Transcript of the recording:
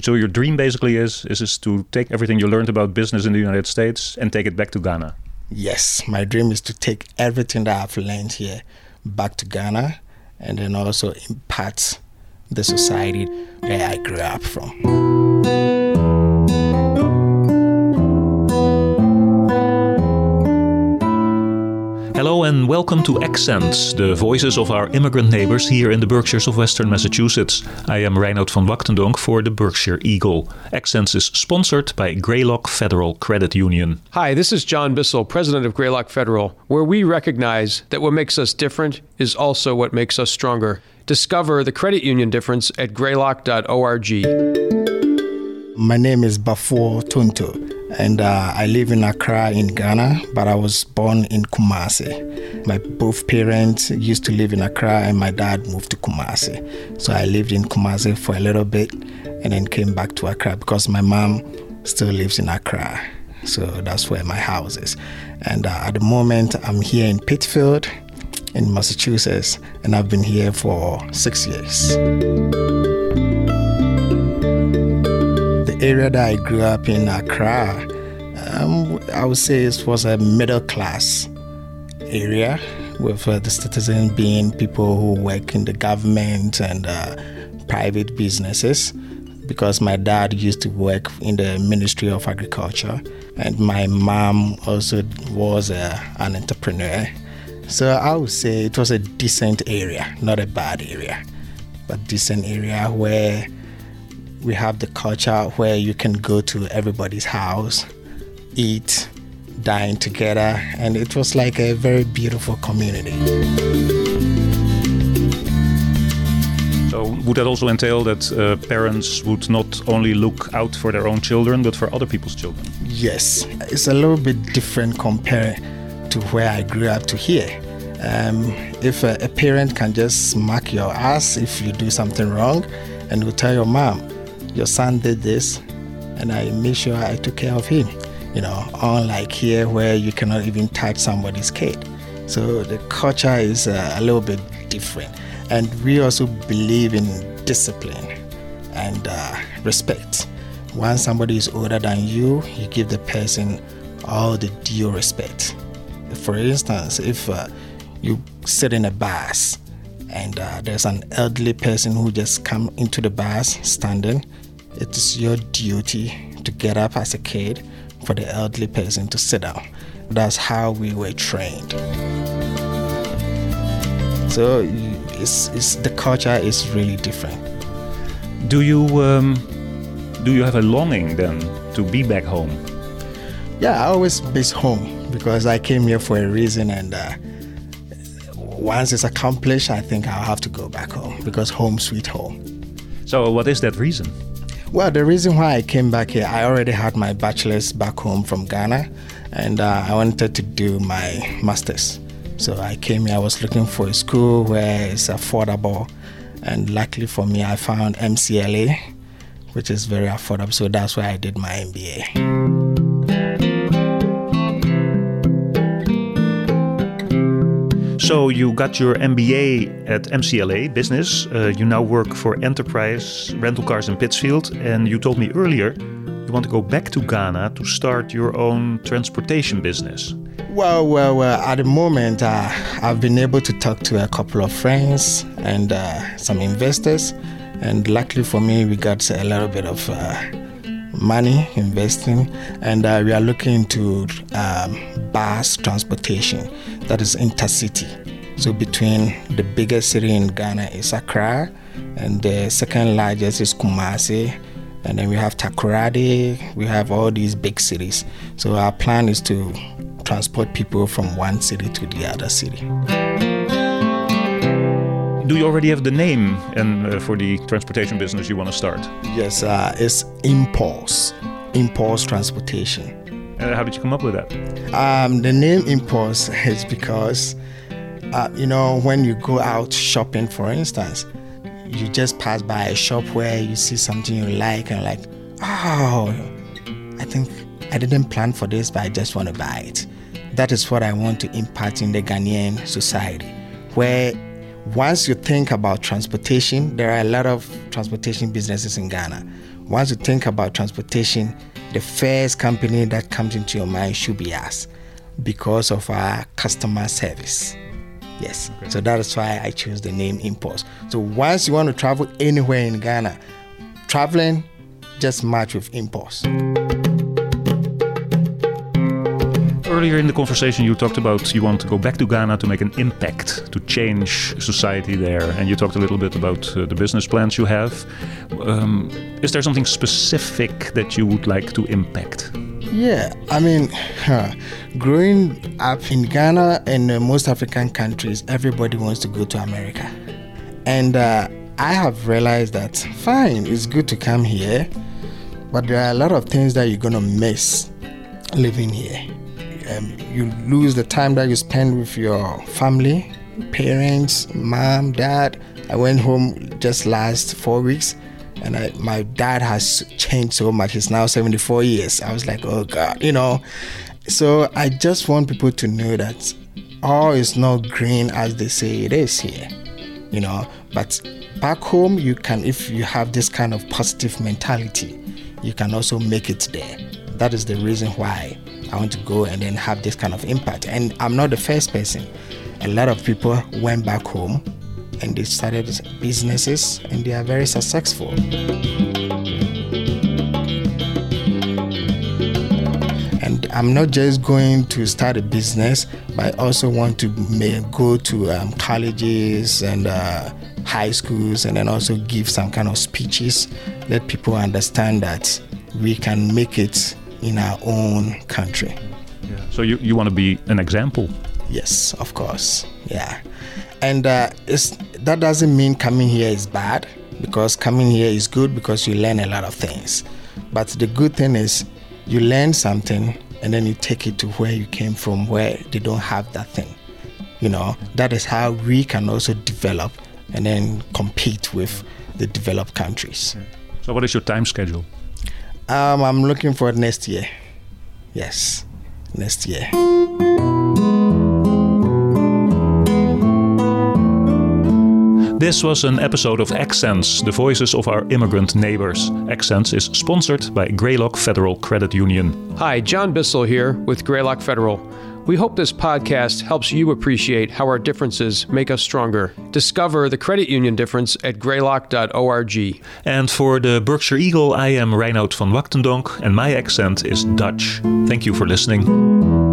So your dream basically is is, is to take everything you learned about business in the United States and take it back to Ghana. Yes, my dream is to take everything that I've learned here back to Ghana and then also impact the society where I grew up from. And welcome to Accents, the voices of our immigrant neighbors here in the Berkshires of Western Massachusetts. I am Reinoud van Wachtendonk for the Berkshire Eagle. Accents is sponsored by Greylock Federal Credit Union. Hi, this is John Bissell, president of Greylock Federal, where we recognize that what makes us different is also what makes us stronger. Discover the credit union difference at greylock.org. My name is Bafo Tonto and uh, I live in Accra in Ghana, but I was born in Kumasi. My both parents used to live in Accra, and my dad moved to Kumasi. So I lived in Kumasi for a little bit, and then came back to Accra because my mom still lives in Accra. So that's where my house is. And uh, at the moment, I'm here in Pittsfield, in Massachusetts, and I've been here for six years. Area that I grew up in, Accra, um, I would say it was a middle class area with uh, the citizens being people who work in the government and uh, private businesses because my dad used to work in the Ministry of Agriculture and my mom also was uh, an entrepreneur. So I would say it was a decent area, not a bad area, but decent area where we have the culture where you can go to everybody's house, eat, dine together, and it was like a very beautiful community. So, would that also entail that uh, parents would not only look out for their own children, but for other people's children? Yes, it's a little bit different compared to where I grew up to here. Um, if a, a parent can just smack your ass if you do something wrong, and will tell your mom, your son did this, and I made sure I took care of him. You know, unlike here where you cannot even touch somebody's kid. So the culture is uh, a little bit different. And we also believe in discipline and uh, respect. Once somebody is older than you, you give the person all the due respect. For instance, if uh, you sit in a bus and uh, there's an elderly person who just come into the bus standing, it is your duty to get up as a kid for the elderly person to sit down. That's how we were trained. So it's, it's the culture is really different. Do you um, do you have a longing then to be back home? Yeah, I always miss home because I came here for a reason, and uh, once it's accomplished, I think I'll have to go back home because home, sweet home. So, what is that reason? Well, the reason why I came back here, I already had my bachelor's back home from Ghana, and uh, I wanted to do my master's. So I came here, I was looking for a school where it's affordable, and luckily for me, I found MCLA, which is very affordable. So that's why I did my MBA. So you got your MBA at MCLA Business. Uh, you now work for Enterprise Rental Cars in Pittsfield, and you told me earlier you want to go back to Ghana to start your own transportation business. Well, well, well. At the moment, uh, I've been able to talk to a couple of friends and uh, some investors, and luckily for me, we got a little bit of uh, money investing, and uh, we are looking into um, bus transportation that is intercity. So between the biggest city in Ghana is Accra, and the second largest is Kumasi, and then we have Takoradi. We have all these big cities. So our plan is to transport people from one city to the other city. Do you already have the name and uh, for the transportation business you want to start? Yes, uh, it's Impulse, Impulse Transportation. Uh, how did you come up with that? Um, the name Impulse is because, uh, you know, when you go out shopping, for instance, you just pass by a shop where you see something you like and like, oh, I think I didn't plan for this, but I just want to buy it. That is what I want to impart in the Ghanaian society, where once you think about transportation, there are a lot of transportation businesses in Ghana once you think about transportation, the first company that comes into your mind should be us because of our customer service. Yes. Okay. So that is why I chose the name Impulse. So once you want to travel anywhere in Ghana, traveling just match with Impulse. Earlier in the conversation, you talked about you want to go back to Ghana to make an impact, to change society there. And you talked a little bit about uh, the business plans you have. Um, is there something specific that you would like to impact? Yeah, I mean, huh, growing up in Ghana and uh, most African countries, everybody wants to go to America. And uh, I have realized that, fine, it's good to come here, but there are a lot of things that you're going to miss living here. Um, you lose the time that you spend with your family, parents, mom, dad. I went home just last four weeks and I, my dad has changed so much. He's now 74 years. I was like, oh God, you know. So I just want people to know that all is not green as they say it is here, you know. But back home, you can, if you have this kind of positive mentality, you can also make it there. That is the reason why I want to go and then have this kind of impact. And I'm not the first person. A lot of people went back home and they started businesses and they are very successful. And I'm not just going to start a business, but I also want to go to um, colleges and uh, high schools and then also give some kind of speeches, let people understand that we can make it in our own country. Yeah. So you, you want to be an example? Yes, of course. Yeah. And uh, that doesn't mean coming here is bad because coming here is good because you learn a lot of things. But the good thing is you learn something and then you take it to where you came from where they don't have that thing. You know, that is how we can also develop and then compete with the developed countries. So, what is your time schedule? Um, I'm looking for next year. Yes, next year. This was an episode of Accents, the voices of our immigrant neighbors. Accents is sponsored by Greylock Federal Credit Union. Hi, John Bissell here with Greylock Federal. We hope this podcast helps you appreciate how our differences make us stronger. Discover the credit union difference at greylock.org. And for the Berkshire Eagle, I am Reinoud van Wachtendonk, and my accent is Dutch. Thank you for listening.